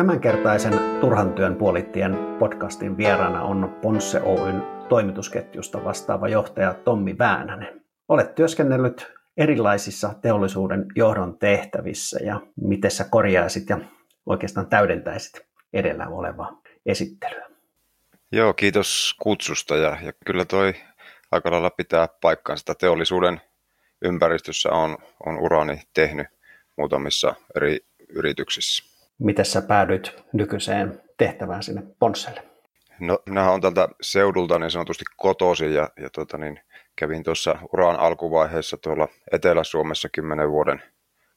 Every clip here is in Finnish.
Tämänkertaisen Turhan työn puolittien podcastin vieraana on Ponsse Oyn toimitusketjusta vastaava johtaja Tommi Väänänen. Olet työskennellyt erilaisissa teollisuuden johdon tehtävissä ja miten sä korjaisit ja oikeastaan täydentäisit edellä olevaa esittelyä? Joo, kiitos kutsusta ja, ja kyllä toi aika lailla pitää paikkaansa. Teollisuuden ympäristössä on, on urani tehnyt muutamissa eri yrityksissä. Miten sä päädyit nykyiseen tehtävään sinne Ponsselle? No, minä olen tältä seudulta niin sanotusti kotoisin ja, ja tota niin, kävin tuossa uran alkuvaiheessa tuolla Etelä-Suomessa kymmenen vuoden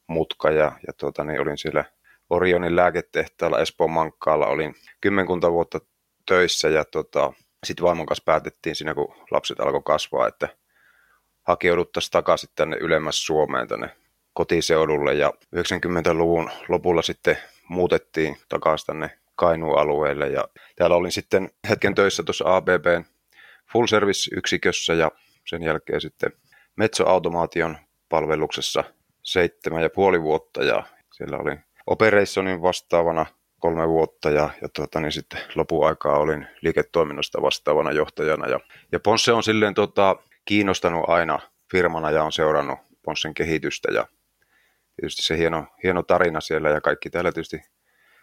mutka ja, ja tota niin, olin siellä Orionin lääketehtaalla Espoon Mankkaalla, olin kymmenkunta vuotta töissä ja tota, sitten vaimon kanssa päätettiin siinä, kun lapset alkoi kasvaa, että hakeuduttaisiin takaisin tänne ylemmäs Suomeen, tänne kotiseudulle ja 90-luvun lopulla sitten muutettiin takaisin tänne Kainuun alueelle ja täällä olin sitten hetken töissä tuossa ABBn full service-yksikössä ja sen jälkeen sitten Metso-automaation palveluksessa seitsemän ja puoli vuotta ja siellä olin operationin vastaavana kolme vuotta ja, ja tuota, niin sitten lopuaikaa olin liiketoiminnasta vastaavana johtajana. Ja, ja Ponsse on silleen tota, kiinnostanut aina firmana ja on seurannut Ponssen kehitystä ja tietysti se hieno, hieno tarina siellä ja kaikki täällä tietysti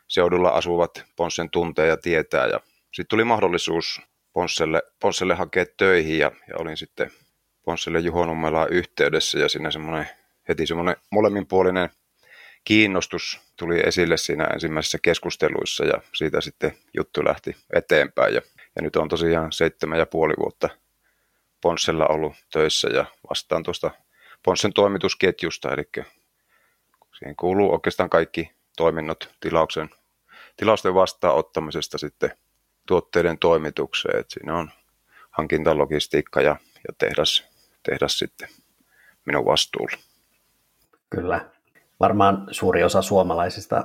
seudulla asuvat Ponssen tuntee ja tietää. Ja sitten tuli mahdollisuus Ponsselle, Ponsselle hakea töihin ja, ja olin sitten Ponsselle Juho Nummelaan yhteydessä ja siinä semmoinen heti semmoinen molemminpuolinen kiinnostus tuli esille siinä ensimmäisissä keskusteluissa ja siitä sitten juttu lähti eteenpäin. Ja, ja nyt on tosiaan seitsemän ja puoli vuotta Ponssella ollut töissä ja vastaan tuosta Ponssen toimitusketjusta, eli siihen kuuluu oikeastaan kaikki toiminnot tilauksen, tilausten vastaanottamisesta sitten tuotteiden toimitukseen. Et siinä on hankintalogistiikka ja, ja tehdas, tehdas sitten minun vastuulla. Kyllä varmaan suuri osa suomalaisista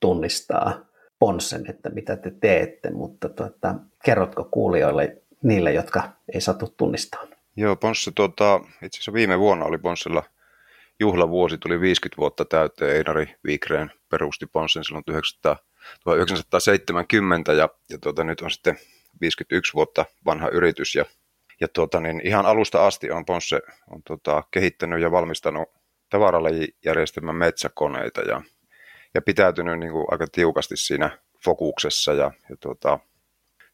tunnistaa Ponssen, että mitä te teette, mutta tuota, kerrotko kuulijoille niille, jotka ei satu tunnistaa? Joo, Ponsse, tuota, itse asiassa viime vuonna oli Ponssella juhlavuosi, tuli 50 vuotta täyteen. Einari Viikreen perusti Ponssen silloin 1970 ja, ja tuota, nyt on sitten 51 vuotta vanha yritys. Ja, ja tuota, niin ihan alusta asti on Ponsse on, tuota, kehittänyt ja valmistanut tavaralajijärjestelmän metsäkoneita ja, ja pitäytynyt niin kuin aika tiukasti siinä fokuksessa. Ja, ja tuota,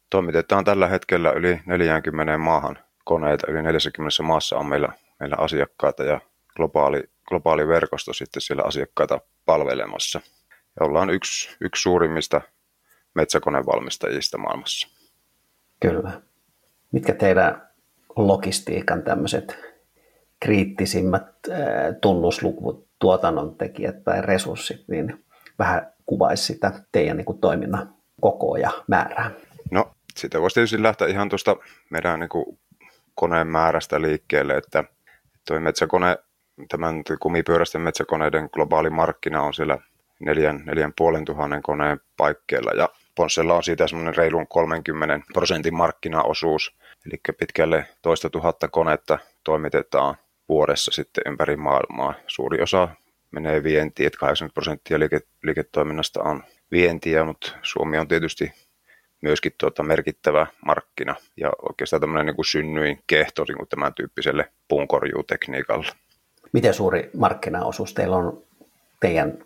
toimitetaan tällä hetkellä yli 40 maahan koneita, yli 40 maassa on meillä, meillä asiakkaita ja globaali, globaali verkosto sitten siellä asiakkaita palvelemassa. Ja ollaan yksi, yksi suurimmista metsäkonevalmistajista maailmassa. Kyllä. Mitkä teidän logistiikan tämmöiset kriittisimmät tunnusluvut, tuotannon tekijät tai resurssit, niin vähän kuvaisi sitä teidän niin kuin, toiminnan kokoa ja määrää. No, sitä voisi tietysti lähteä ihan tuosta meidän niin kuin, koneen määrästä liikkeelle, että tuo metsäkone, tämän kumipyöräisten metsäkoneiden globaali markkina on siellä neljän, neljän puolen tuhannen koneen paikkeilla ja Ponssella on siitä semmoinen reilun 30 prosentin markkinaosuus, eli pitkälle toista tuhatta konetta toimitetaan vuodessa sitten ympäri maailmaa. Suuri osa menee vientiin, että 80 prosenttia liike, liiketoiminnasta on vientiä, mutta Suomi on tietysti myöskin tuota merkittävä markkina ja oikeastaan tämmöinen niin kuin synnyin kehto niin kuin tämän tyyppiselle puunkorjuutekniikalle. Miten suuri markkinaosuus teillä on teidän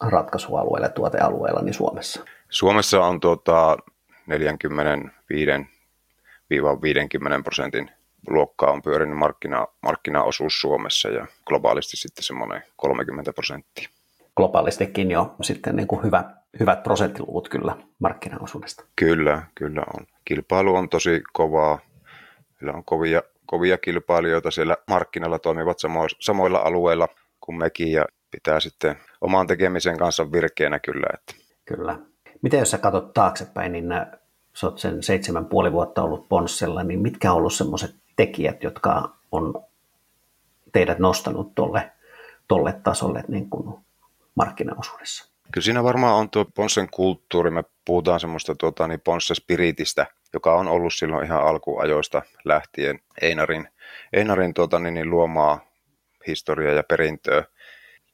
ratkaisualueella, tuotealueella niin Suomessa? Suomessa on tuota 45-50 prosentin luokkaa on pyörinyt markkina, markkinaosuus Suomessa ja globaalisti sitten semmoinen 30 prosenttia. Globaalistikin jo sitten niin kuin hyvä, hyvät prosenttiluvut kyllä markkinaosuudesta. Kyllä, kyllä on. Kilpailu on tosi kovaa. Meillä on kovia, kovia kilpailijoita siellä markkinalla toimivat samo, samoilla alueilla kuin mekin ja pitää sitten oman tekemisen kanssa virkeänä kyllä. Että. Kyllä. Miten jos sä katsot taaksepäin, niin sä oot sen seitsemän puoli vuotta ollut Ponssella, niin mitkä on ollut semmoiset tekijät, jotka on teidät nostanut tolle, tolle tasolle niin kuin markkinaosuudessa? Kyllä siinä varmaan on tuo Ponssen kulttuuri. Me puhutaan semmoista tuota, niin Ponsse-spiritistä, joka on ollut silloin ihan alkuajoista lähtien Einarin, Einarin tuota, niin, niin luomaa historiaa ja perintöä.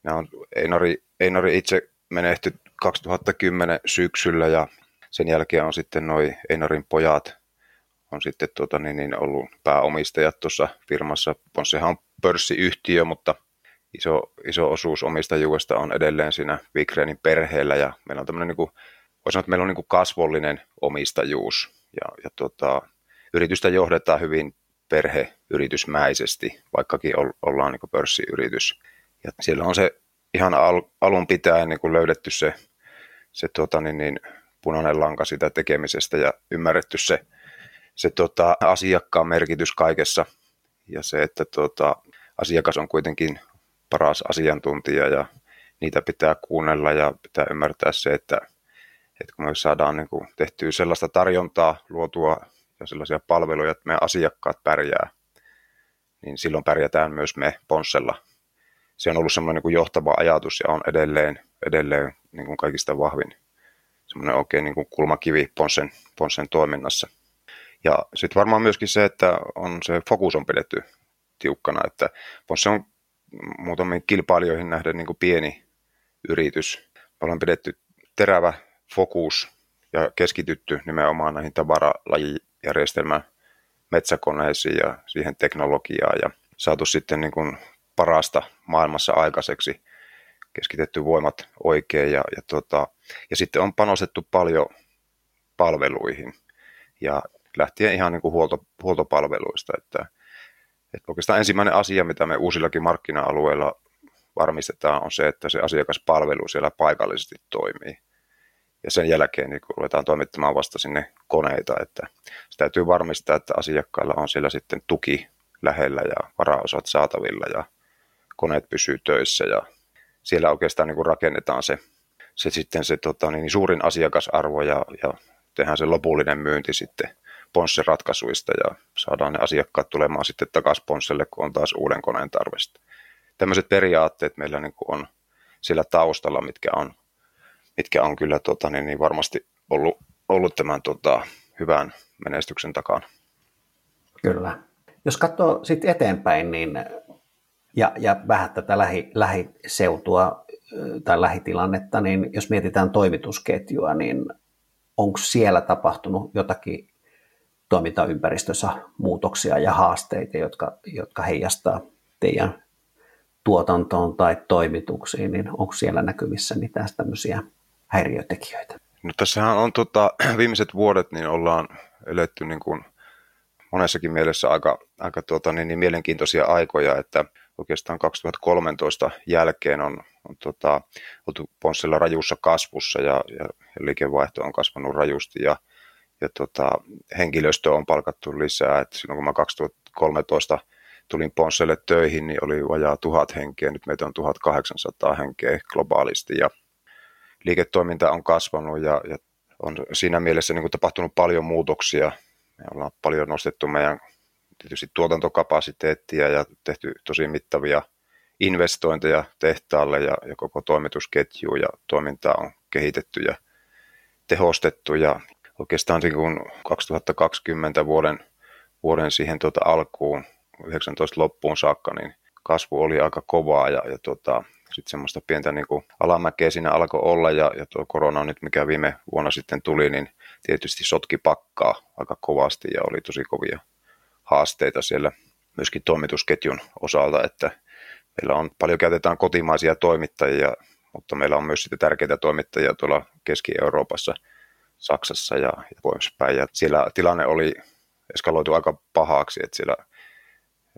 Nämä on, Einari, Einari itse menehtyi 2010 syksyllä ja sen jälkeen on sitten noin Einarin pojat on sitten tuota, niin, niin ollut pääomistajat tuossa firmassa. Sehän on pörssiyhtiö, mutta iso, iso osuus omistajuudesta on edelleen siinä Vigrenin perheellä ja meillä on tämmöinen, niin kuin, voisi sanoa, että meillä on niin kuin kasvollinen omistajuus ja, ja tuota, yritystä johdetaan hyvin perheyritysmäisesti, vaikkakin ollaan niin pörssiyritys. Ja siellä on se ihan al, alun pitäen niin kuin löydetty se, se tuota, niin, niin, punainen lanka sitä tekemisestä ja ymmärretty se, se tota, asiakkaan merkitys kaikessa ja se, että tota, asiakas on kuitenkin paras asiantuntija ja niitä pitää kuunnella ja pitää ymmärtää se, että, että kun me saadaan niin kuin tehtyä sellaista tarjontaa, luotua ja sellaisia palveluja, että meidän asiakkaat pärjää, niin silloin pärjätään myös me Ponssella. Se on ollut semmoinen niin johtava ajatus ja on edelleen, edelleen niin kuin kaikista vahvin semmoinen oikein niin kuin kulmakivi Ponssen, Ponssen toiminnassa. Ja sitten varmaan myöskin se, että on se fokus on pidetty tiukkana, että Ponsse on muutamiin kilpailijoihin nähden niin kuin pieni yritys. Me ollaan pidetty terävä fokus ja keskitytty nimenomaan näihin tavaralajijärjestelmän metsäkoneisiin ja siihen teknologiaan ja saatu sitten niin kuin parasta maailmassa aikaiseksi, keskitetty voimat oikein ja, ja, tota, ja sitten on panostettu paljon palveluihin ja lähtien ihan niin kuin huolto, huoltopalveluista, että että oikeastaan ensimmäinen asia, mitä me uusillakin markkina-alueilla varmistetaan, on se, että se asiakaspalvelu siellä paikallisesti toimii. Ja sen jälkeen niin kun ruvetaan toimittamaan vasta sinne koneita, että se täytyy varmistaa, että asiakkailla on siellä sitten tuki lähellä ja varaosat saatavilla ja koneet pysyy töissä ja siellä oikeastaan niin rakennetaan se, se sitten se tota, niin suurin asiakasarvo ja, ja tehdään se lopullinen myynti sitten Ponsse-ratkaisuista ja saadaan ne asiakkaat tulemaan sitten takaisin Ponsselle, kun on taas uuden koneen tarvesta. Tämmöiset periaatteet meillä niin kuin on sillä taustalla, mitkä on, mitkä on kyllä tota, niin, niin varmasti ollut, ollut tämän tota, hyvän menestyksen takana. Kyllä. Jos katsoo sitten eteenpäin niin, ja, ja vähän tätä lähi, lähiseutua tai lähitilannetta, niin jos mietitään toimitusketjua, niin onko siellä tapahtunut jotakin toimintaympäristössä muutoksia ja haasteita, jotka, jotka heijastaa teidän tuotantoon tai toimituksiin, niin onko siellä näkyvissä mitään tämmöisiä häiriötekijöitä? No tässähän on tota, viimeiset vuodet, niin ollaan eletty niin kuin monessakin mielessä aika, aika tuota, niin, niin mielenkiintoisia aikoja, että oikeastaan 2013 jälkeen on, on tota, oltu Ponssilla rajussa kasvussa ja, ja, ja liikevaihto on kasvanut rajusti ja ja tota, henkilöstö on palkattu lisää. Et silloin kun mä 2013 tulin Ponsselle töihin, niin oli vajaa tuhat henkeä, nyt meitä on 1800 henkeä globaalisti ja liiketoiminta on kasvanut ja, ja on siinä mielessä niin kuin tapahtunut paljon muutoksia. Me ollaan paljon nostettu meidän tietysti tuotantokapasiteettia ja tehty tosi mittavia investointeja tehtaalle ja, ja koko toimitusketjuun ja toimintaa on kehitetty ja tehostettu ja oikeastaan niin kuin 2020 vuoden, vuoden siihen tuota alkuun, 19 loppuun saakka, niin kasvu oli aika kovaa ja, ja tuota, sitten semmoista pientä niin kuin alamäkeä siinä alkoi olla ja, ja tuo korona nyt, mikä viime vuonna sitten tuli, niin tietysti sotki pakkaa aika kovasti ja oli tosi kovia haasteita siellä myöskin toimitusketjun osalta, että meillä on paljon käytetään kotimaisia toimittajia, mutta meillä on myös sitten tärkeitä toimittajia tuolla Keski-Euroopassa – Saksassa ja, ja poispäin. Ja siellä tilanne oli eskaloitu aika pahaksi, että siellä,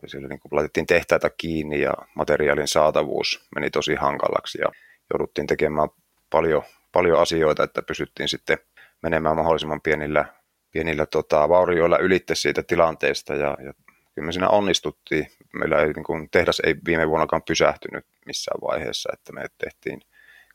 siellä niin laitettiin tehtäitä kiinni ja materiaalin saatavuus meni tosi hankalaksi ja jouduttiin tekemään paljon, paljon asioita, että pysyttiin sitten menemään mahdollisimman pienillä, pienillä tota, vaurioilla ylitte siitä tilanteesta ja, ja kyllä me siinä onnistuttiin. Meillä ei, niin kuin, tehdas ei viime vuonnakaan pysähtynyt missään vaiheessa, että me tehtiin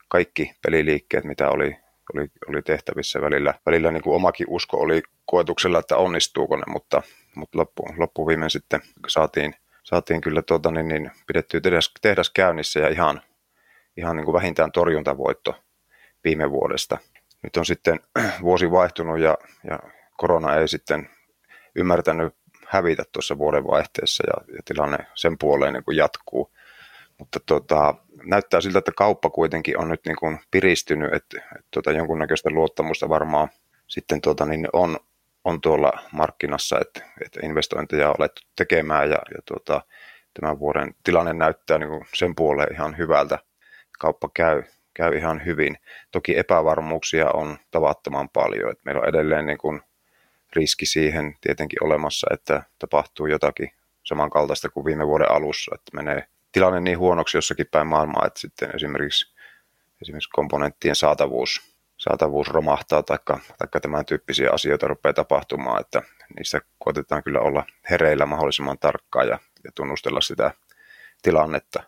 kaikki peliliikkeet, mitä oli oli, oli tehtävissä välillä. Välillä niin kuin omakin usko oli koetuksella, että onnistuuko ne, mutta, mutta loppu, loppuviimein sitten saatiin, saatiin kyllä tuota, niin, niin pidettyä tehdas, tehdas käynnissä ja ihan, ihan niin kuin vähintään torjuntavoitto viime vuodesta. Nyt on sitten vuosi vaihtunut ja, ja korona ei sitten ymmärtänyt hävitä tuossa vuoden vaihteessa ja, ja tilanne sen puoleen niin kuin jatkuu. Mutta tota, näyttää siltä, että kauppa kuitenkin on nyt niin kuin piristynyt, että, että tota, jonkunnäköistä luottamusta varmaan sitten tota, niin on, on tuolla markkinassa, että, että investointeja on alettu tekemään ja, ja tota, tämän vuoden tilanne näyttää niin kuin sen puoleen ihan hyvältä. Kauppa käy, käy ihan hyvin. Toki epävarmuuksia on tavattoman paljon. Että meillä on edelleen niin kuin riski siihen tietenkin olemassa, että tapahtuu jotakin samankaltaista kuin viime vuoden alussa, että menee tilanne niin huonoksi jossakin päin maailmaa, että sitten esimerkiksi, esimerkiksi komponenttien saatavuus, saatavuus romahtaa tai tämän tyyppisiä asioita rupeaa tapahtumaan, että niissä koetetaan kyllä olla hereillä mahdollisimman tarkkaan ja, ja tunnustella sitä tilannetta.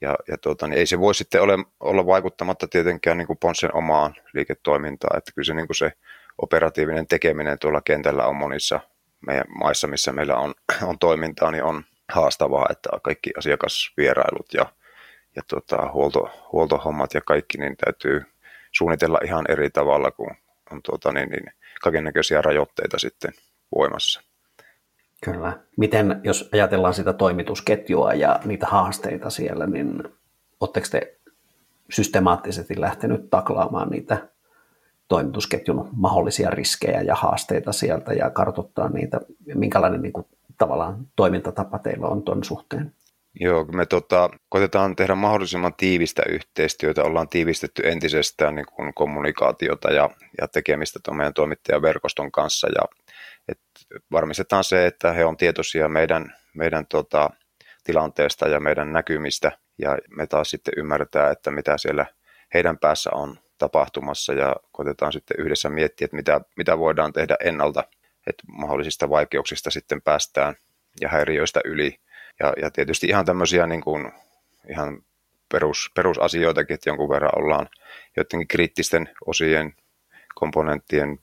Ja, ja tuota, niin ei se voi sitten ole, olla vaikuttamatta tietenkään niin kuin Ponssen omaan liiketoimintaan, että kyllä se, niin kuin se operatiivinen tekeminen tuolla kentällä on monissa meidän maissa, missä meillä on, on toimintaa, niin on haastavaa, että kaikki asiakasvierailut ja, ja tota, huolto, huoltohommat ja kaikki, niin täytyy suunnitella ihan eri tavalla, kun on tuota, niin, niin, kaikennäköisiä rajoitteita sitten voimassa. Kyllä. Miten, jos ajatellaan sitä toimitusketjua ja niitä haasteita siellä, niin oletteko te systemaattisesti lähtenyt taklaamaan niitä toimitusketjun mahdollisia riskejä ja haasteita sieltä ja kartoittaa niitä, minkälainen niin kuin, tavallaan toimintatapa teillä on tuon suhteen? Joo, me tota, koitetaan tehdä mahdollisimman tiivistä yhteistyötä, ollaan tiivistetty entisestään niin kuin kommunikaatiota ja, ja tekemistä tuon meidän toimittajaverkoston kanssa. Ja et varmistetaan se, että he on tietoisia meidän, meidän tota, tilanteesta ja meidän näkymistä. Ja me taas sitten ymmärretään, että mitä siellä heidän päässä on tapahtumassa. Ja koitetaan sitten yhdessä miettiä, että mitä, mitä voidaan tehdä ennalta, että mahdollisista vaikeuksista sitten päästään ja häiriöistä yli. Ja, ja tietysti ihan tämmöisiä niin kuin, ihan perus, perusasioitakin, että jonkun verran ollaan jotenkin kriittisten osien, komponenttien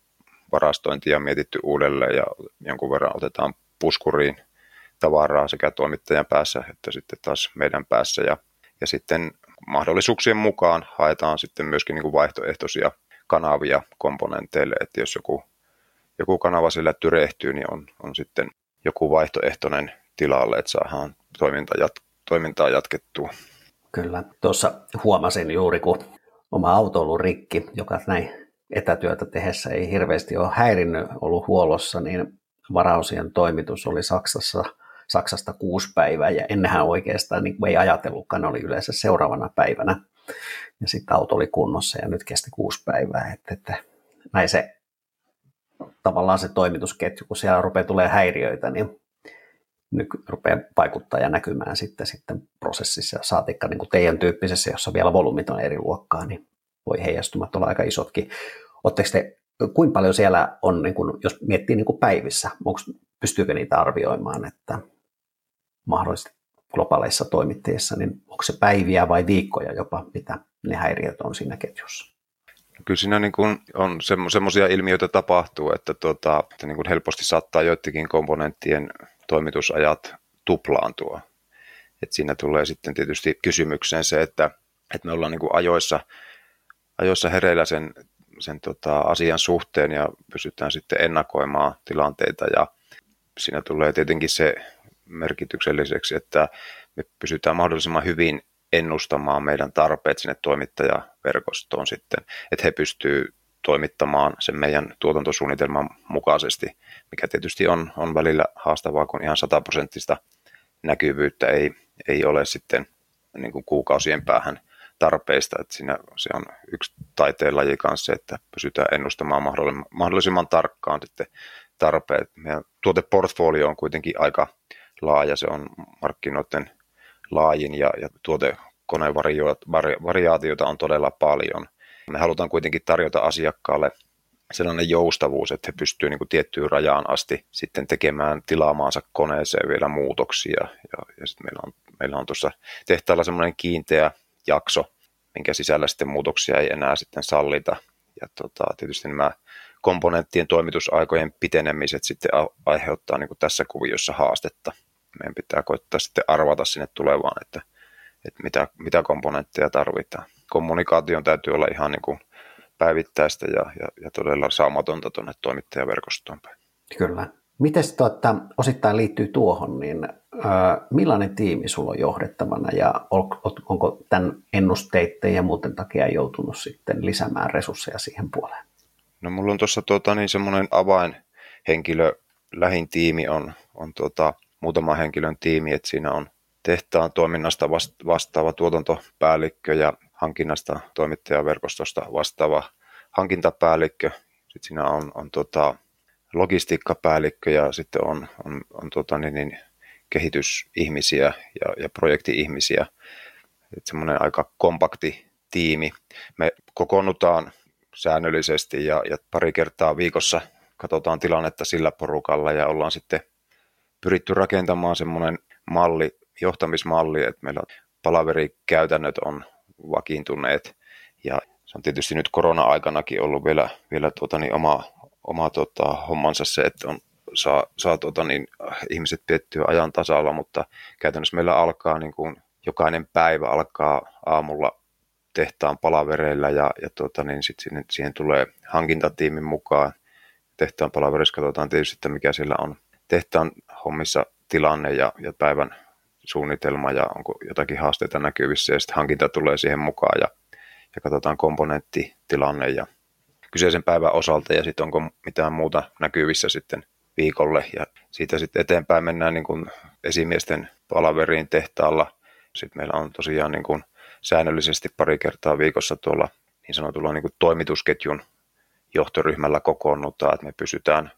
varastointia mietitty uudelleen ja jonkun verran otetaan puskuriin tavaraa sekä toimittajan päässä että sitten taas meidän päässä. Ja, ja sitten mahdollisuuksien mukaan haetaan sitten myöskin niin kuin vaihtoehtoisia kanavia komponenteille, että jos joku, joku kanava sillä tyrehtyy, niin on, on sitten joku vaihtoehtoinen tilalle, että saadaan toiminta jat, toimintaa jatkettua. Kyllä. Tuossa huomasin juuri, kun oma auto ollut rikki, joka näin etätyötä tehdessä ei hirveästi ole häirinnyt ollut huollossa, niin varausien toimitus oli Saksassa – Saksasta kuusi päivää ja ennenhän oikeastaan niin ei ajatellutkaan, ne oli yleensä seuraavana päivänä. Ja sitten auto oli kunnossa ja nyt kesti kuusi päivää. Että, että näin se tavallaan se toimitusketju, kun siellä rupeaa tulee häiriöitä, niin nyt rupeaa vaikuttaa ja näkymään sitten, sitten prosessissa. Saatikka niin kuin teidän tyyppisessä, jossa vielä volyymit on eri luokkaa, niin voi heijastumat olla aika isotkin. Oletteko te, kuinka paljon siellä on, niin kuin, jos miettii niin kuin päivissä, onko, pystyykö niitä arvioimaan, että mahdollisesti globaaleissa toimittajissa, niin onko se päiviä vai viikkoja jopa, mitä ne häiriöt on siinä ketjussa? Kyllä siinä niin kuin on semmoisia ilmiöitä tapahtuu, että, tuota, että niin kuin helposti saattaa joidenkin komponenttien toimitusajat tuplaantua. Et siinä tulee sitten tietysti kysymykseen se, että, että me ollaan niin kuin ajoissa, ajoissa hereillä sen, sen tota asian suhteen ja pystytään sitten ennakoimaan tilanteita ja siinä tulee tietenkin se merkitykselliseksi, että me pysytään mahdollisimman hyvin ennustamaan meidän tarpeet sinne toimittajaverkostoon sitten, että he pystyvät toimittamaan sen meidän tuotantosuunnitelman mukaisesti, mikä tietysti on, on välillä haastavaa, kun ihan sataprosenttista näkyvyyttä ei, ei ole sitten niin kuin kuukausien päähän tarpeista. Että siinä se on yksi taiteenlaji kanssa, että pysytään ennustamaan mahdollisimman, mahdollisimman tarkkaan sitten tarpeet. Meidän tuoteportfolio on kuitenkin aika laaja, se on markkinoiden laajin ja, ja tuotekonevariaatioita on todella paljon. Me halutaan kuitenkin tarjota asiakkaalle sellainen joustavuus, että he pystyvät niin tiettyyn rajaan asti sitten tekemään tilaamaansa koneeseen vielä muutoksia. Ja, ja sitten meillä on, meillä on tuossa tehtaalla semmoinen kiinteä jakso, minkä sisällä sitten muutoksia ei enää sitten sallita. Ja tota, tietysti nämä komponenttien toimitusaikojen pitenemiset sitten aiheuttaa niin tässä kuviossa haastetta meidän pitää koittaa sitten arvata sinne tulevaan, että, että mitä, mitä komponentteja tarvitaan. Kommunikaation täytyy olla ihan niin kuin päivittäistä ja, ja, ja todella saamatonta tuonne toimittajaverkostoon päin. Kyllä. Miten tuota, osittain liittyy tuohon, niin ö, millainen tiimi sulla on johdettavana ja on, onko tämän ennusteiden ja muuten takia joutunut sitten lisäämään resursseja siihen puoleen? No mulla on tuossa tuota, niin semmoinen avainhenkilö, lähin tiimi on, on tuota, muutama henkilön tiimi, että siinä on tehtaan toiminnasta vastaava tuotantopäällikkö ja hankinnasta toimittajaverkostosta vastaava hankintapäällikkö. Sitten siinä on, on tota, logistiikkapäällikkö ja sitten on, on, on tota, niin, niin, kehitysihmisiä ja, ja projekti-ihmisiä. semmoinen aika kompakti tiimi. Me kokoonnutaan säännöllisesti ja, ja pari kertaa viikossa katsotaan tilannetta sillä porukalla ja ollaan sitten pyritty rakentamaan semmoinen malli, johtamismalli, että meillä palaverikäytännöt on vakiintuneet ja se on tietysti nyt korona-aikanakin ollut vielä, vielä tuota, niin oma, oma tota, hommansa se, että on, saa, saa tuota, niin, ihmiset piettyä ajan tasalla, mutta käytännössä meillä alkaa niin kuin, jokainen päivä alkaa aamulla tehtaan palavereilla ja, ja tuota, niin sit siihen, siihen tulee hankintatiimin mukaan. Tehtaan palaverissa katsotaan tietysti, että mikä siellä on tehtaan hommissa tilanne ja, ja päivän suunnitelma ja onko jotakin haasteita näkyvissä ja sitten hankinta tulee siihen mukaan ja, ja katsotaan komponenttitilanne ja kyseisen päivän osalta ja sitten onko mitään muuta näkyvissä sitten viikolle ja siitä sitten eteenpäin mennään niin kuin esimiesten palaveriin tehtaalla. Sitten meillä on tosiaan niin kuin säännöllisesti pari kertaa viikossa tuolla niin sanotulla niin kuin toimitusketjun johtoryhmällä kokoonnutaan, että me pysytään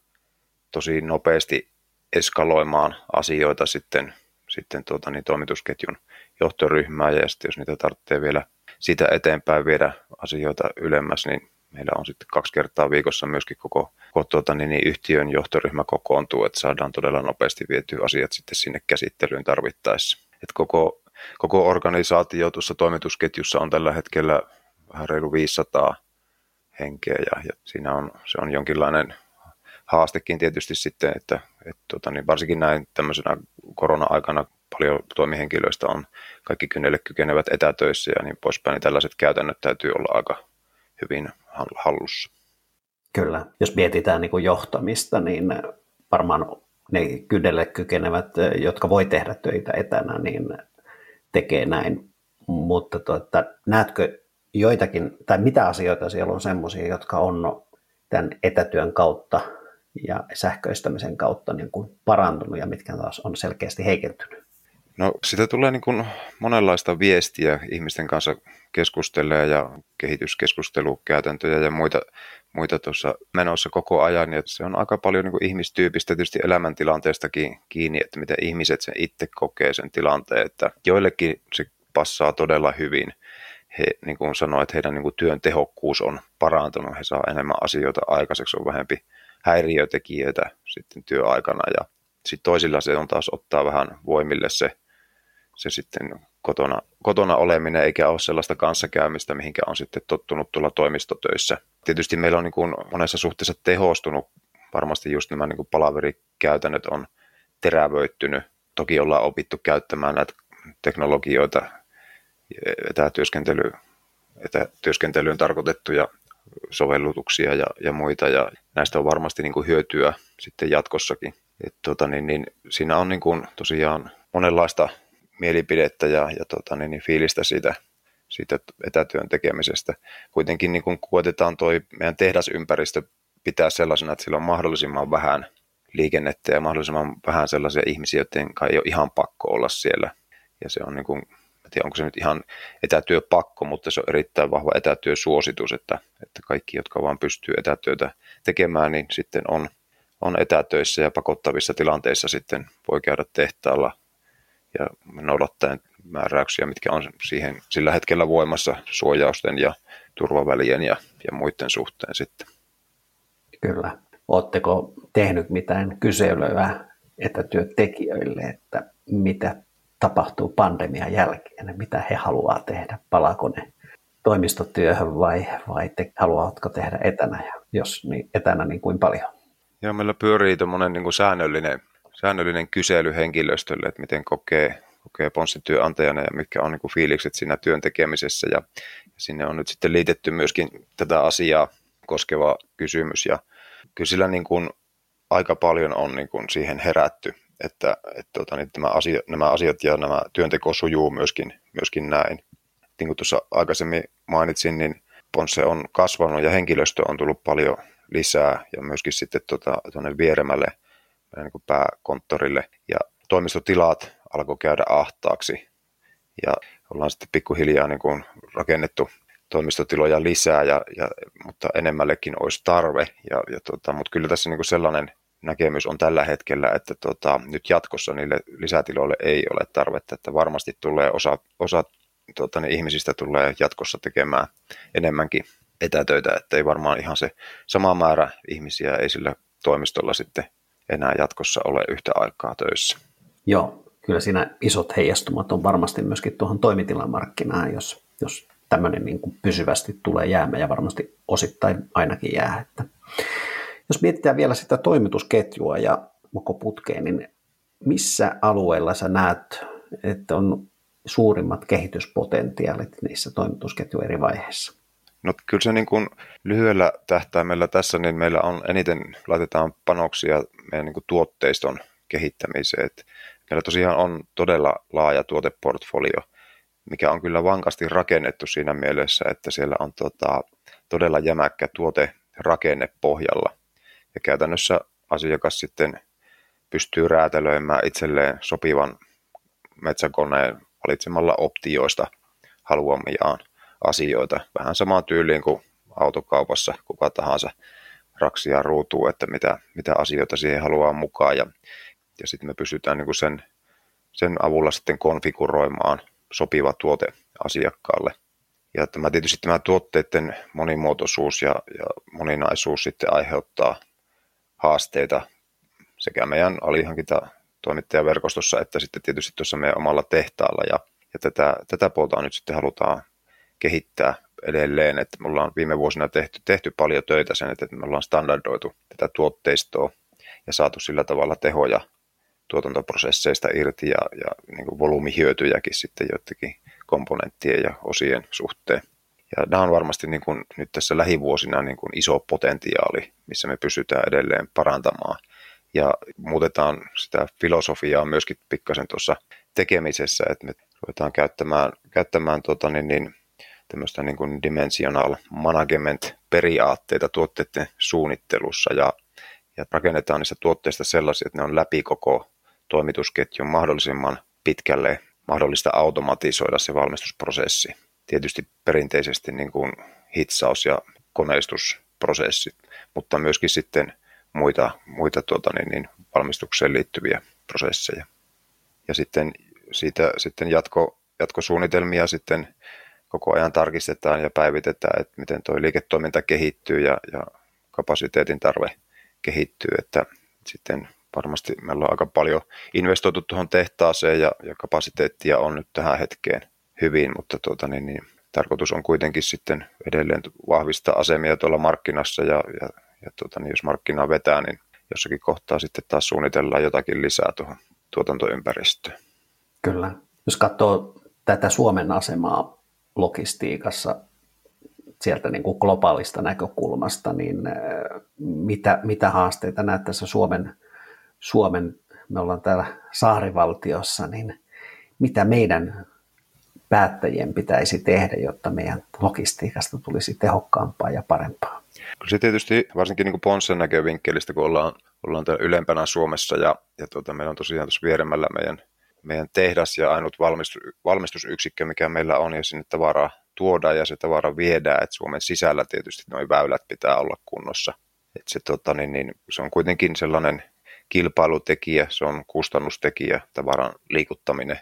tosi nopeasti eskaloimaan asioita sitten, sitten tuota, niin toimitusketjun johtoryhmää ja sitten jos niitä tarvitsee vielä sitä eteenpäin viedä asioita ylemmäs, niin meillä on sitten kaksi kertaa viikossa myöskin koko, koko tuota, niin, niin yhtiön johtoryhmä kokoontuu, että saadaan todella nopeasti vietyä asiat sitten sinne käsittelyyn tarvittaessa. Et koko, koko organisaatio tuossa toimitusketjussa on tällä hetkellä vähän reilu 500 henkeä ja, ja siinä on, se on jonkinlainen haastekin tietysti sitten, että, että tota, niin varsinkin näin tämmöisenä korona-aikana paljon toimihenkilöistä on kaikki kynnelle kykenevät etätöissä ja niin poispäin, niin tällaiset käytännöt täytyy olla aika hyvin hallussa. Kyllä, jos mietitään niin kuin johtamista, niin varmaan ne kynnelle kykenevät, jotka voi tehdä töitä etänä, niin tekee näin. Mutta tuota, näetkö joitakin, tai mitä asioita siellä on semmoisia, jotka on tämän etätyön kautta ja sähköistämisen kautta niin kuin parantunut ja mitkä taas on selkeästi heikentynyt? No sitä tulee niin kuin monenlaista viestiä ihmisten kanssa keskustelee ja kehityskeskustelukäytäntöjä ja muita, muita tuossa menossa koko ajan. Ja se on aika paljon niin kuin ihmistyypistä tietysti elämäntilanteestakin kiinni, että miten ihmiset sen itse kokee sen tilanteen. Että joillekin se passaa todella hyvin. He niin kuin sanoo, että heidän niin kuin työn tehokkuus on parantunut, he saa enemmän asioita aikaiseksi, on vähempi häiriötekijöitä sitten työaikana ja sitten toisilla se on taas ottaa vähän voimille se, se sitten kotona, kotona oleminen, eikä ole sellaista kanssakäymistä, mihinkä on sitten tottunut tulla toimistotöissä. Tietysti meillä on niin kuin monessa suhteessa tehostunut, varmasti just nämä niin kuin palaverikäytännöt on terävöittynyt. Toki ollaan opittu käyttämään näitä teknologioita, etätyöskentely, etätyöskentelyyn tarkoitettuja sovellutuksia ja, ja muita, ja näistä on varmasti niin kuin hyötyä sitten jatkossakin. Et, tota, niin, niin, siinä on niin kuin, tosiaan monenlaista mielipidettä ja, ja tota, niin, niin fiilistä siitä, siitä etätyön tekemisestä. Kuitenkin niin kuin koetetaan toi meidän tehdasympäristö pitää sellaisena, että sillä on mahdollisimman vähän liikennettä ja mahdollisimman vähän sellaisia ihmisiä, joiden ei ole ihan pakko olla siellä. Ja se on niin kuin, tiedä onko se nyt ihan etätyöpakko, mutta se on erittäin vahva etätyösuositus, että, että kaikki, jotka vaan pystyy etätyötä tekemään, niin sitten on, on etätöissä ja pakottavissa tilanteissa sitten voi käydä tehtaalla ja noudattaen määräyksiä, mitkä on siihen sillä hetkellä voimassa suojausten ja turvavälien ja, ja muiden suhteen sitten. Kyllä. Oletteko tehnyt mitään kyselyä etätyötekijöille, että mitä tapahtuu pandemian jälkeen, mitä he haluaa tehdä, palaako ne toimistotyöhön vai, vai te, haluatko tehdä etänä, ja jos niin, etänä niin kuin paljon? Joo, meillä pyörii tuommoinen niin säännöllinen, säännöllinen kysely henkilöstölle, että miten kokee, kokee ponssityönantajana ja mitkä on niin kuin fiilikset siinä työn tekemisessä. Ja, ja sinne on nyt sitten liitetty myöskin tätä asiaa koskeva kysymys. Ja kyllä sillä niin kuin aika paljon on niin kuin siihen herätty, että, että tota, niin tämä asia, nämä asiat ja nämä työnteko sujuu myöskin, myöskin näin. Niin kuin tuossa aikaisemmin mainitsin, niin Ponsse on kasvanut ja henkilöstö on tullut paljon lisää ja myöskin sitten tuota, tuonne vieremälle niin kuin pääkonttorille ja toimistotilat alkoi käydä ahtaaksi ja ollaan sitten pikkuhiljaa niin kuin rakennettu toimistotiloja lisää, ja, ja, mutta enemmällekin olisi tarve. Ja, ja tota, mutta kyllä tässä niin kuin sellainen näkemys on tällä hetkellä, että tota, nyt jatkossa niille lisätiloille ei ole tarvetta, että varmasti tulee osa, osa tota, niin ihmisistä tulee jatkossa tekemään enemmänkin etätöitä, että ei varmaan ihan se sama määrä ihmisiä ei sillä toimistolla sitten enää jatkossa ole yhtä aikaa töissä. Joo, kyllä siinä isot heijastumat on varmasti myöskin tuohon toimitilamarkkinaan, jos, jos tämmöinen niin kuin pysyvästi tulee jäämään ja varmasti osittain ainakin jää. Että jos mietitään vielä sitä toimitusketjua ja koko putkeen, niin missä alueella sä näet, että on suurimmat kehityspotentiaalit niissä toimitusketjun eri vaiheissa? No kyllä se niin kuin lyhyellä tähtäimellä tässä, niin meillä on eniten laitetaan panoksia meidän niin kuin tuotteiston kehittämiseen. Et meillä tosiaan on todella laaja tuoteportfolio, mikä on kyllä vankasti rakennettu siinä mielessä, että siellä on tota, todella jämäkkä tuoterakenne pohjalla. Ja käytännössä asiakas sitten pystyy räätälöimään itselleen sopivan metsäkoneen valitsemalla optioista haluamiaan asioita. Vähän samaan tyyliin kuin autokaupassa kuka tahansa raksia ruutuu, että mitä, mitä asioita siihen haluaa mukaan. Ja, ja sitten me pystytään niin sen, sen avulla sitten konfiguroimaan sopiva tuote asiakkaalle. Ja tämä tietysti tämä tuotteiden monimuotoisuus ja, ja moninaisuus sitten aiheuttaa haasteita sekä meidän alihankinta toimittajaverkostossa että sitten tietysti tuossa meidän omalla tehtaalla. Ja, ja tätä, tätä puolta nyt sitten halutaan kehittää edelleen, että me ollaan viime vuosina tehty, tehty paljon töitä sen, että me ollaan standardoitu tätä tuotteistoa ja saatu sillä tavalla tehoja tuotantoprosesseista irti ja, ja niin volyymihyötyjäkin sitten joidenkin komponenttien ja osien suhteen. Ja nämä on varmasti niin kuin nyt tässä lähivuosina niin kuin iso potentiaali, missä me pystytään edelleen parantamaan. Ja muutetaan sitä filosofiaa myöskin pikkasen tuossa tekemisessä, että me ruvetaan käyttämään, käyttämään tota niin, niin, tämmöistä niin kuin dimensional management-periaatteita tuotteiden suunnittelussa ja, ja rakennetaan niistä tuotteista sellaisia, että ne on läpi koko toimitusketjun mahdollisimman pitkälle mahdollista automatisoida se valmistusprosessi. Tietysti perinteisesti niin kuin hitsaus- ja koneistusprosessit, mutta myöskin sitten muita, muita tuota, niin, niin, valmistukseen liittyviä prosesseja. Ja sitten siitä sitten jatko, jatkosuunnitelmia sitten koko ajan tarkistetaan ja päivitetään, että miten tuo liiketoiminta kehittyy ja, ja kapasiteetin tarve kehittyy, että sitten varmasti meillä on aika paljon investoitu tuohon tehtaaseen ja, ja kapasiteettia on nyt tähän hetkeen hyvin, mutta tuota, niin, niin, tarkoitus on kuitenkin sitten edelleen vahvistaa asemia tuolla markkinassa ja, ja, ja tuota, niin jos markkinaa vetää, niin jossakin kohtaa sitten taas suunnitellaan jotakin lisää tuohon tuotantoympäristöön. Kyllä. Jos katsoo tätä Suomen asemaa logistiikassa sieltä niin kuin globaalista näkökulmasta, niin äh, mitä, mitä haasteita näet tässä Suomen, Suomen, me ollaan täällä saarivaltiossa, niin mitä meidän päättäjien pitäisi tehdä, jotta meidän logistiikasta tulisi tehokkaampaa ja parempaa? Kyllä se tietysti varsinkin niin Ponssen näkövinkkelistä, kun ollaan, ollaan täällä ylempänä Suomessa ja, ja tuota, meillä on tosiaan tuossa vieremmällä meidän meidän tehdas ja ainut valmistusyksikkö, mikä meillä on, ja sinne tavaraa tuodaan ja se tavara viedään, että Suomen sisällä tietysti nuo väylät pitää olla kunnossa. Et se, tota, niin, niin, se on kuitenkin sellainen kilpailutekijä, se on kustannustekijä, tavaran liikuttaminen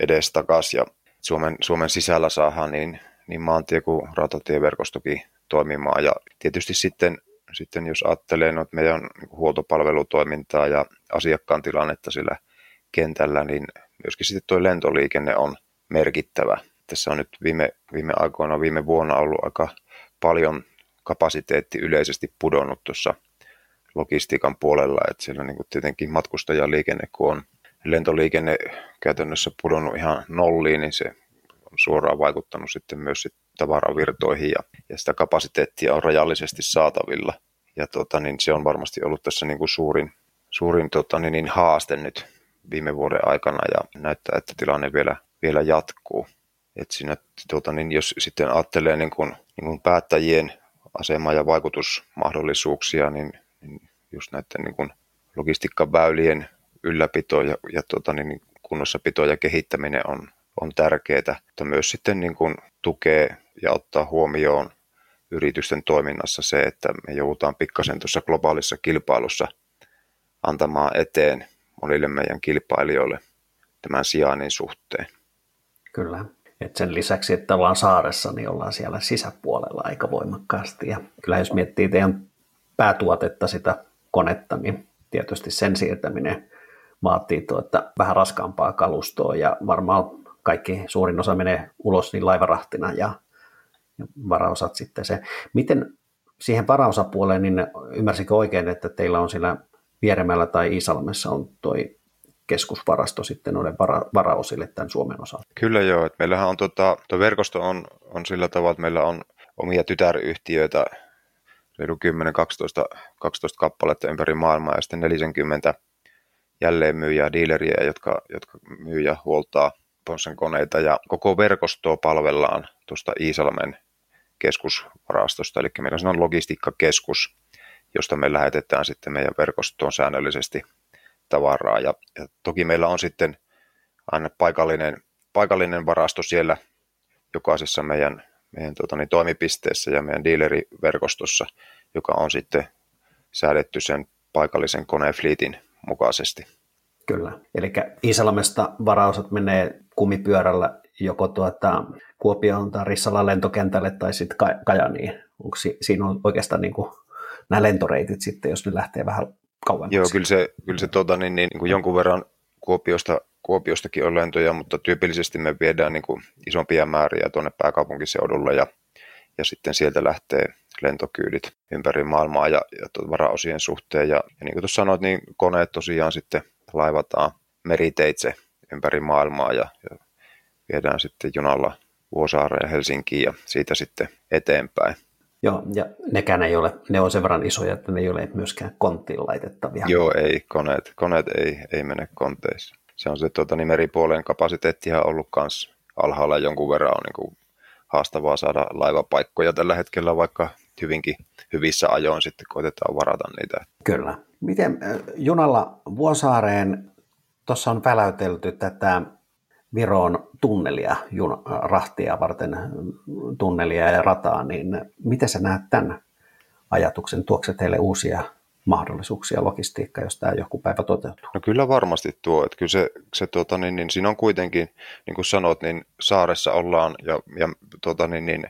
edestakas ja Suomen, Suomen sisällä saadaan niin, niin maantie- kuin rautatieverkostokin toimimaan ja tietysti sitten, sitten jos ajattelee noita meidän niin huoltopalvelutoimintaa ja asiakkaan tilannetta sillä kentällä, niin myöskin sitten tuo lentoliikenne on merkittävä. Tässä on nyt viime, viime aikoina, viime vuonna ollut aika paljon kapasiteetti yleisesti pudonnut tuossa logistiikan puolella, että siellä niin tietenkin matkustajaliikenne, kun on lentoliikenne käytännössä pudonnut ihan nolliin, niin se on suoraan vaikuttanut sitten myös sit tavaravirtoihin ja, ja sitä kapasiteettia on rajallisesti saatavilla. ja tota, niin se on varmasti ollut tässä niin kuin suurin, suurin tota, niin, niin haaste nyt viime vuoden aikana ja näyttää, että tilanne vielä, vielä jatkuu. Et siinä, tota, niin jos sitten ajattelee niin kuin, niin kuin päättäjien asemaa ja vaikutusmahdollisuuksia, niin, niin just näiden niin kuin logistiikkaväylien ylläpito ja, ja tota, niin kunnossapito ja kehittäminen on, on tärkeää, mutta myös sitten niin kuin tukee ja ottaa huomioon yritysten toiminnassa se, että me joudutaan pikkasen tuossa globaalissa kilpailussa antamaan eteen monille meidän kilpailijoille tämän sijainnin suhteen. Kyllä. Et sen lisäksi, että ollaan saaressa, niin ollaan siellä sisäpuolella aika voimakkaasti. Ja kyllä jos miettii teidän päätuotetta, sitä konetta, niin tietysti sen siirtäminen vaatii tuota vähän raskaampaa kalustoa ja varmaan kaikki suurin osa menee ulos niin laivarahtina ja, ja varaosat sitten se. Miten siihen varaosapuoleen, niin ymmärsikö oikein, että teillä on siellä Vieremällä tai Iisalmessa on toi keskusvarasto sitten noille vara, varaosille tämän Suomen osalta? Kyllä joo, että meillähän on tota, tuo verkosto on, on sillä tavalla, että meillä on omia tytäryhtiöitä, reilu 10, 12, 12 kappaletta ympäri maailmaa ja sitten 40 jälleenmyyjää, dealeriä, jotka, jotka myy ja huoltaa Ponssen koneita ja koko verkostoa palvellaan tuosta Iisalmen keskusvarastosta, eli meillä on logistiikkakeskus, josta me lähetetään sitten meidän verkostoon säännöllisesti tavaraa. Ja, ja toki meillä on sitten aina paikallinen, paikallinen varasto siellä jokaisessa meidän, meidän tuota, niin, toimipisteessä ja meidän dealeriverkostossa, joka on sitten säädetty sen paikallisen konefliitin mukaisesti. Kyllä. Eli Iisalmesta varaosat menee kumipyörällä joko tuota Kuopioon tai Rissalan lentokentälle tai sitten Kajaniin. Onko si- siinä on oikeastaan niin kuin nämä lentoreitit sitten, jos ne lähtee vähän kauemmas? Joo, kyllä se, kyllä se tota, niin, niin, niin kuin jonkun verran Kuopiosta, Kuopiostakin on lentoja, mutta tyypillisesti me viedään niin kuin isompia määriä tuonne pääkaupunkiseudulle ja, ja sitten sieltä lähtee lentokyydit ympäri maailmaa ja, ja varaosien suhteen. Ja, ja niin kuin tuossa sanoit, niin koneet tosiaan sitten laivataan meriteitse ympäri maailmaa ja, ja viedään sitten junalla Vuosaareen ja Helsinkiin ja siitä sitten eteenpäin. Joo, ja nekään ei ole, ne on sen verran isoja, että ne ei ole myöskään konttiin laitettavia. Joo, ei, koneet, koneet ei, ei mene konteissa. Se on se tuota, niin meripuolen kapasiteettihan ollut myös alhaalla jonkun verran on niin kuin haastavaa saada laivapaikkoja tällä hetkellä, vaikka hyvinkin hyvissä ajoin sitten koitetaan varata niitä. Kyllä. Miten junalla Vuosaareen, tuossa on väläytelty tätä Viron tunnelia, juna, rahtia varten tunnelia ja rataa, niin miten sä näet tämän ajatuksen? Tuokse teille uusia mahdollisuuksia logistiikka, jos tämä joku päivä toteutuu? No kyllä varmasti tuo. Että kyllä se, se tuota, niin, niin, siinä on kuitenkin, niin kuin sanot, niin saaressa ollaan ja, ja tuota, niin, niin,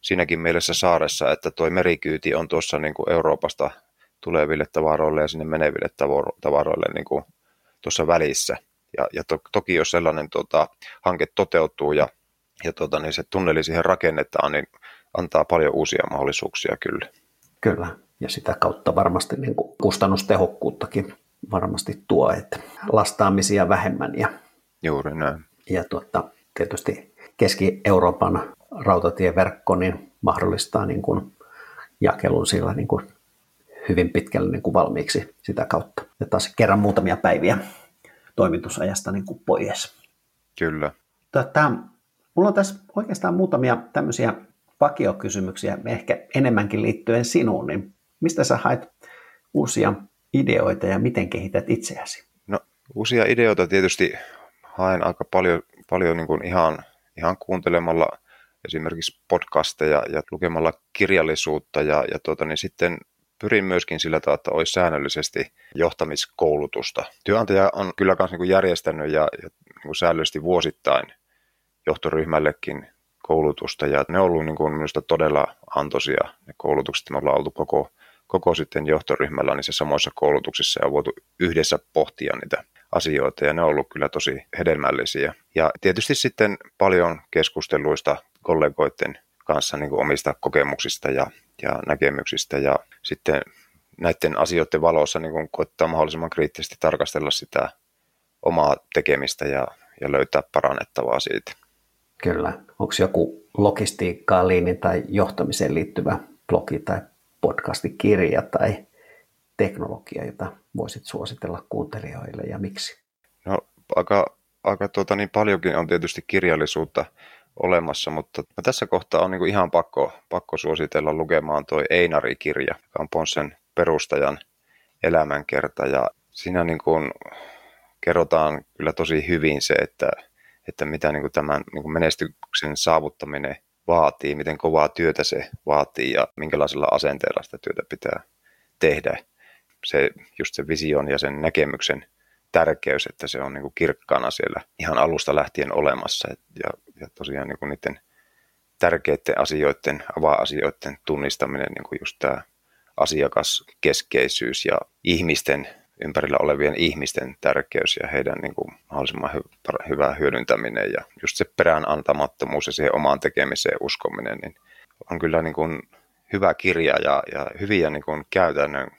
siinäkin mielessä saaressa, että tuo merikyyti on tuossa niin kuin Euroopasta tuleville tavaroille ja sinne meneville tavaroille niin kuin tuossa välissä. Ja, ja to, toki jos sellainen tota, hanke toteutuu ja, ja tota, niin se tunneli siihen rakennetaan, niin antaa paljon uusia mahdollisuuksia kyllä. Kyllä, ja sitä kautta varmasti niin kuin kustannustehokkuuttakin varmasti tuo, että lastaamisia vähemmän. Ja, Juuri näin. Ja tuota, tietysti Keski-Euroopan rautatieverkko niin mahdollistaa niin kuin jakelun sillä niin kuin hyvin pitkälle niin kuin valmiiksi sitä kautta. Ja taas kerran muutamia päiviä toimitusajasta niin kuin pois. Kyllä. Tota, mulla on tässä oikeastaan muutamia tämmöisiä vakiokysymyksiä, ehkä enemmänkin liittyen sinuun, niin mistä sä haet uusia ideoita ja miten kehität itseäsi? No uusia ideoita tietysti haen aika paljon, paljon niin kuin ihan, ihan kuuntelemalla esimerkiksi podcasteja ja lukemalla kirjallisuutta ja, ja tuota, niin sitten pyrin myöskin sillä tavalla, että olisi säännöllisesti johtamiskoulutusta. Työnantaja on kyllä myös niin järjestänyt ja, ja niin säännöllisesti vuosittain johtoryhmällekin koulutusta ja ne on ollut niin kuin minusta todella antoisia ne koulutukset. Me ollaan oltu koko, koko sitten johtoryhmällä niissä samoissa koulutuksissa ja voitu yhdessä pohtia niitä asioita ja ne on ollut kyllä tosi hedelmällisiä. Ja tietysti sitten paljon keskusteluista kollegoiden kanssa niin kuin omista kokemuksista ja, ja näkemyksistä ja sitten näiden asioiden valossa niin kuin koittaa mahdollisimman kriittisesti tarkastella sitä omaa tekemistä ja, ja löytää parannettavaa siitä. Kyllä. Onko joku logistiikkaan, liinin tai johtamiseen liittyvä blogi tai podcastikirja tai teknologia, jota voisit suositella kuuntelijoille ja miksi? No aika, aika tuota, niin paljonkin on tietysti kirjallisuutta olemassa, mutta tässä kohtaa on niin kuin ihan pakko, pakko suositella lukemaan tuo Einari-kirja, joka on Ponssen perustajan elämänkerta ja siinä niin kuin kerrotaan kyllä tosi hyvin se, että, että mitä niin kuin tämän niin kuin menestyksen saavuttaminen vaatii, miten kovaa työtä se vaatii ja minkälaisella asenteella sitä työtä pitää tehdä. Se, just se vision ja sen näkemyksen tärkeys, että se on niin kuin kirkkaana siellä ihan alusta lähtien olemassa. Ja, ja tosiaan niin kuin niiden tärkeiden asioiden, avaa-asioiden tunnistaminen, niin kuin just tämä asiakaskeskeisyys ja ihmisten, ympärillä olevien ihmisten tärkeys ja heidän niin kuin mahdollisimman hy- hyvä hyödyntäminen ja just se perään antamattomuus ja siihen omaan tekemiseen uskominen, niin on kyllä niin kuin hyvä kirja ja, ja hyviä niin kuin käytännön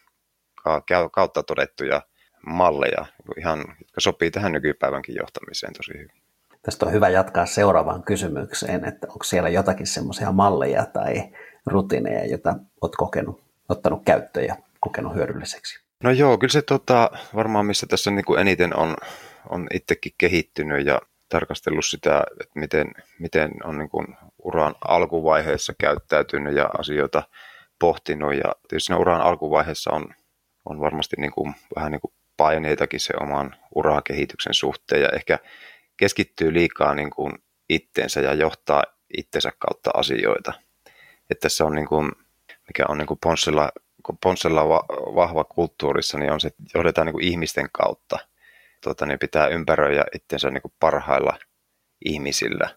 kautta todettuja malleja, niin ihan, jotka sopii tähän nykypäivänkin johtamiseen tosi hyvin. Tästä on hyvä jatkaa seuraavaan kysymykseen, että onko siellä jotakin semmoisia malleja tai rutiineja, joita olet kokenut, ottanut käyttöön ja kokenut hyödylliseksi? No joo, kyllä se tota, varmaan missä tässä niin kuin eniten on, on itsekin kehittynyt ja tarkastellut sitä, että miten, miten on niin kuin uran alkuvaiheessa käyttäytynyt ja asioita pohtinut. Ja tietysti uran alkuvaiheessa on, on varmasti niin kuin, vähän niin kuin paineitakin se oman urakehityksen suhteen ja ehkä keskittyy liikaa niin kuin itteensä ja johtaa itsensä kautta asioita. Että tässä on niin kuin, mikä on niin kuin Ponssella, Ponssella vahva kulttuurissa, niin on se, että johdetaan niin ihmisten kautta. Tuota, niin pitää ympäröidä itsensä niin parhailla ihmisillä.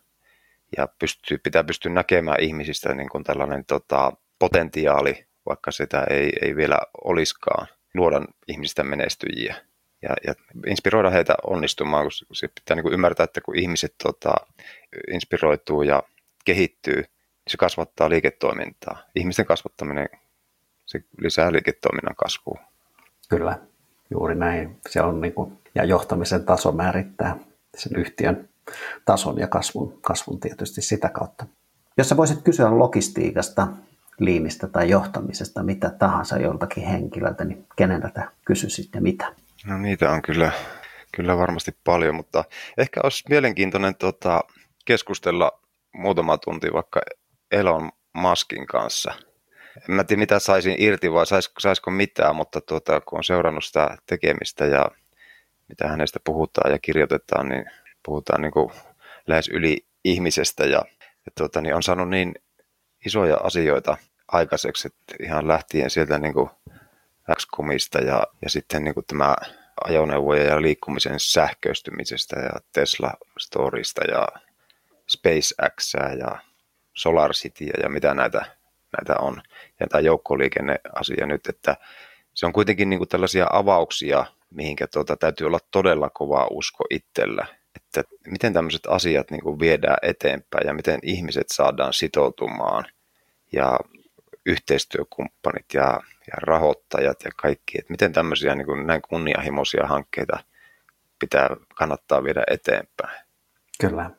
Ja pystyy, pitää pystyä näkemään ihmisistä niin kuin tällainen tota, potentiaali, vaikka sitä ei, ei vielä olisikaan luoda ihmistä menestyjiä ja, ja inspiroida heitä onnistumaan, kun se pitää niin kuin ymmärtää, että kun ihmiset tota, inspiroituu ja kehittyy, niin se kasvattaa liiketoimintaa. Ihmisten kasvattaminen, se lisää liiketoiminnan kasvua. Kyllä, juuri näin. Se on niin kuin, ja johtamisen taso määrittää sen yhtiön tason ja kasvun, kasvun tietysti sitä kautta. Jos sä voisit kysyä logistiikasta, liinistä tai johtamisesta, mitä tahansa joltakin henkilöltä, niin keneltä kysyisit ja mitä? No niitä on kyllä, kyllä varmasti paljon, mutta ehkä olisi mielenkiintoinen tota, keskustella muutama tunti vaikka Elon Maskin kanssa. En mä tiedä, mitä saisin irti vai sais, saisiko mitään, mutta tuota, kun on seurannut sitä tekemistä ja mitä hänestä puhutaan ja kirjoitetaan, niin puhutaan niin kuin lähes yli ihmisestä ja, ja tuota, niin on saanut niin isoja asioita aikaiseksi, että ihan lähtien sieltä niin kuin X-komista ja, ja sitten niin kuin tämä ajoneuvojen ja liikkumisen sähköistymisestä ja Tesla Storista ja SpaceX ja Solar City ja mitä näitä, näitä on. Ja tämä joukkoliikenneasia nyt, että se on kuitenkin niin kuin tällaisia avauksia, mihinkä tuota, täytyy olla todella kova usko itsellä. Että miten tämmöiset asiat niin kuin viedään eteenpäin ja miten ihmiset saadaan sitoutumaan. Ja yhteistyökumppanit ja, ja rahoittajat ja kaikki, että miten tämmöisiä niin kuin näin kunnianhimoisia hankkeita pitää, kannattaa viedä eteenpäin. Kyllä.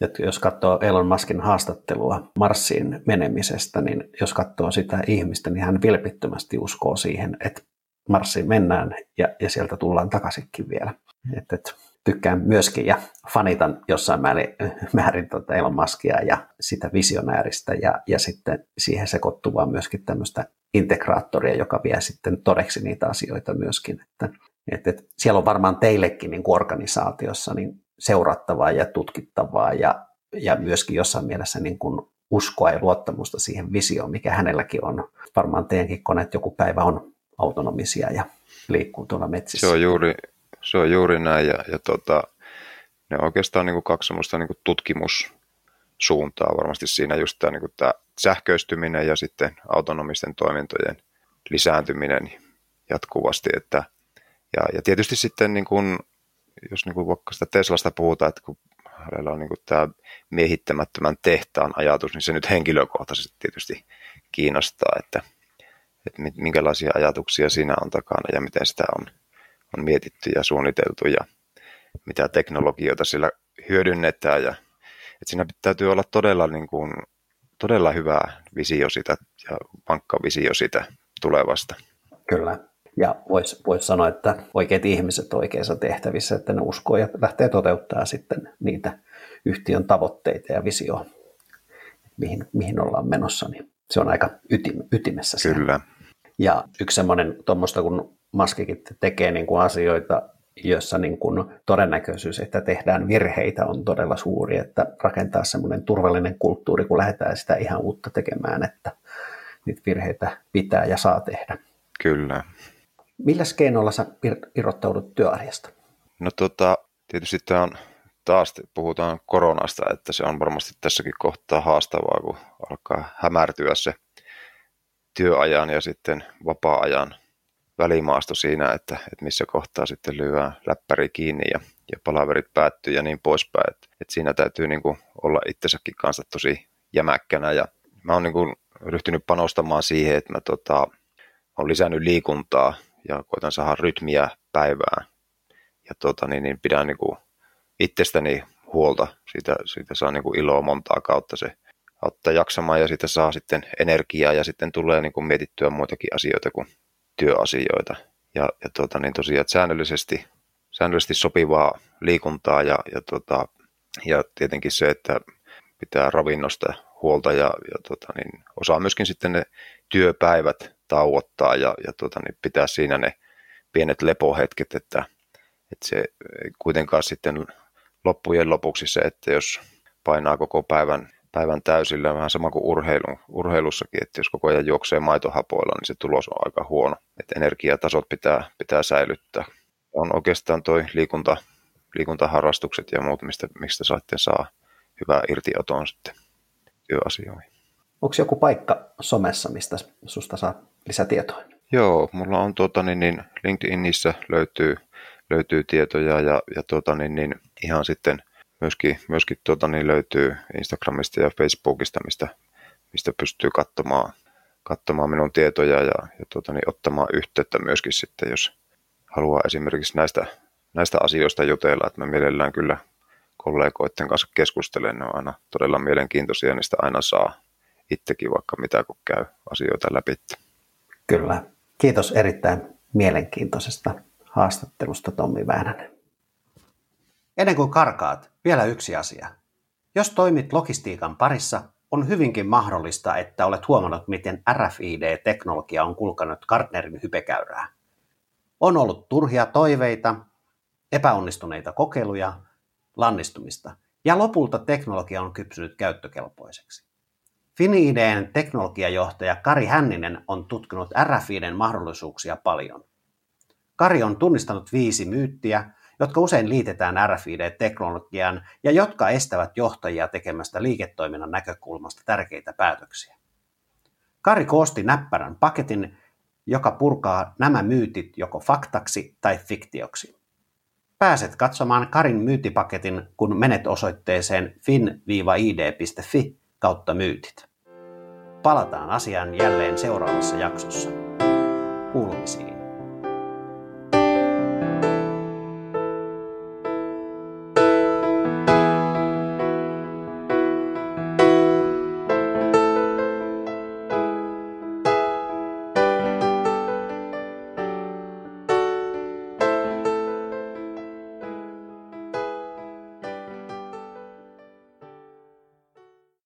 Ja jos katsoo Elon Muskin haastattelua Marsiin menemisestä, niin jos katsoo sitä ihmistä, niin hän vilpittömästi uskoo siihen, että Marsiin mennään ja, ja sieltä tullaan takaisinkin vielä. Et, et, tykkään myöskin ja fanitan jossain määrin, määrin tuota Elon Muskia ja sitä visionääristä ja, ja sitten siihen sekoittuvaa myöskin tämmöistä integraattoria, joka vie sitten todeksi niitä asioita myöskin. Että, että, että siellä on varmaan teillekin niin organisaatiossa niin seurattavaa ja tutkittavaa ja, ja myöskin jossain mielessä niin kuin uskoa ja luottamusta siihen visioon, mikä hänelläkin on. Varmaan teidänkin koneet joku päivä on autonomisia ja liikkuu tuolla metsissä. Se on juuri, se on juuri näin ja, ja tota, ne on oikeastaan niin kuin kaksi semmoista niin kuin tutkimussuuntaa varmasti siinä just tämä, niin kuin tämä sähköistyminen ja sitten autonomisten toimintojen lisääntyminen jatkuvasti. Että, ja, ja tietysti sitten niin kuin, jos niin kuin vaikka sitä Teslasta puhutaan, että kun hänellä on niin kuin tämä miehittämättömän tehtaan ajatus, niin se nyt henkilökohtaisesti tietysti kiinnostaa, että, että minkälaisia ajatuksia siinä on takana ja miten sitä on on mietitty ja suunniteltu ja mitä teknologioita sillä hyödynnetään. Ja, että siinä täytyy olla todella niin kuin todella hyvä visio sitä ja vankka visio sitä tulevasta. Kyllä. Ja voisi vois sanoa, että oikeat ihmiset oikeissa tehtävissä, että ne uskoo ja lähtee toteuttaa sitten niitä yhtiön tavoitteita ja visioa, mihin, mihin ollaan menossa, niin se on aika ytim, ytimessä. Siellä. Kyllä. Ja yksi semmoinen tuommoista, kun Maskikin tekee niin kuin asioita, jossa niin kuin todennäköisyys, että tehdään virheitä on todella suuri, että rakentaa semmoinen turvallinen kulttuuri, kun lähdetään sitä ihan uutta tekemään, että niitä virheitä pitää ja saa tehdä. Kyllä. Millä keinoilla sä irrottaudut työarjesta? No tota, tietysti tämä on taas puhutaan koronasta, että se on varmasti tässäkin kohtaa haastavaa, kun alkaa hämärtyä se työajan ja sitten vapaa-ajan välimaasto siinä, että, että missä kohtaa sitten lyödään läppäri kiinni ja, ja palaverit päättyy ja niin poispäin. Että, että siinä täytyy niin kuin olla itsensäkin kanssa tosi jämäkkänä ja mä oon niin kuin ryhtynyt panostamaan siihen, että mä tota, on lisännyt liikuntaa ja koitan saada rytmiä päivään. Ja tota, niin, niin pidän niin kuin itsestäni huolta. Siitä, siitä saa niin kuin iloa montaa kautta se auttaa jaksamaan ja siitä saa sitten energiaa ja sitten tulee niin kuin mietittyä muitakin asioita kuin työasioita. Ja, ja tota, niin tosiaan että säännöllisesti, säännöllisesti sopivaa liikuntaa ja, ja, tota, ja tietenkin se, että pitää ravinnosta huolta ja, ja tota, niin osaa myöskin sitten ne työpäivät tauottaa ja, ja tota, niin pitää siinä ne pienet lepohetket, että, että se kuitenkaan sitten loppujen lopuksi se, että jos painaa koko päivän, päivän täysillä, vähän sama kuin urheilu, urheilussakin, että jos koko ajan juoksee maitohapoilla, niin se tulos on aika huono. Että energiatasot pitää, pitää säilyttää. On oikeastaan toi liikunta, liikuntaharrastukset ja muut, mistä, mistä saatte saa hyvää irtioton sitten työasioihin. Onko joku paikka somessa, mistä susta saa lisätietoa? Joo, mulla on tuota, niin, niin LinkedInissä löytyy, löytyy tietoja ja, ja tuota, niin, niin, ihan sitten myöskin, myöskin tuota, niin löytyy Instagramista ja Facebookista, mistä, mistä pystyy katsomaan, katsomaan minun tietoja ja, ja tuota, niin, ottamaan yhteyttä myöskin sitten, jos haluaa esimerkiksi näistä, näistä asioista jutella, että mä mielellään kyllä kollegoiden kanssa keskustelen, ne on aina todella mielenkiintoisia, niistä aina saa itsekin vaikka mitä, kun käy asioita läpi. Kyllä. Kiitos erittäin mielenkiintoisesta haastattelusta Tommi Väänänen. Ennen kuin karkaat, vielä yksi asia. Jos toimit logistiikan parissa, on hyvinkin mahdollista, että olet huomannut, miten RFID-teknologia on kulkanut Gartnerin hypekäyrää. On ollut turhia toiveita, epäonnistuneita kokeiluja, lannistumista, ja lopulta teknologia on kypsynyt käyttökelpoiseksi. Finiideen teknologiajohtaja Kari Hänninen on tutkinut RFIDen mahdollisuuksia paljon. Kari on tunnistanut viisi myyttiä, jotka usein liitetään RFID-teknologiaan ja jotka estävät johtajia tekemästä liiketoiminnan näkökulmasta tärkeitä päätöksiä. Kari koosti näppärän paketin, joka purkaa nämä myytit joko faktaksi tai fiktioksi. Pääset katsomaan Karin myytipaketin, kun menet osoitteeseen fin-id.fi kautta myytit. Palataan asiaan jälleen seuraavassa jaksossa. Kuulumisiin.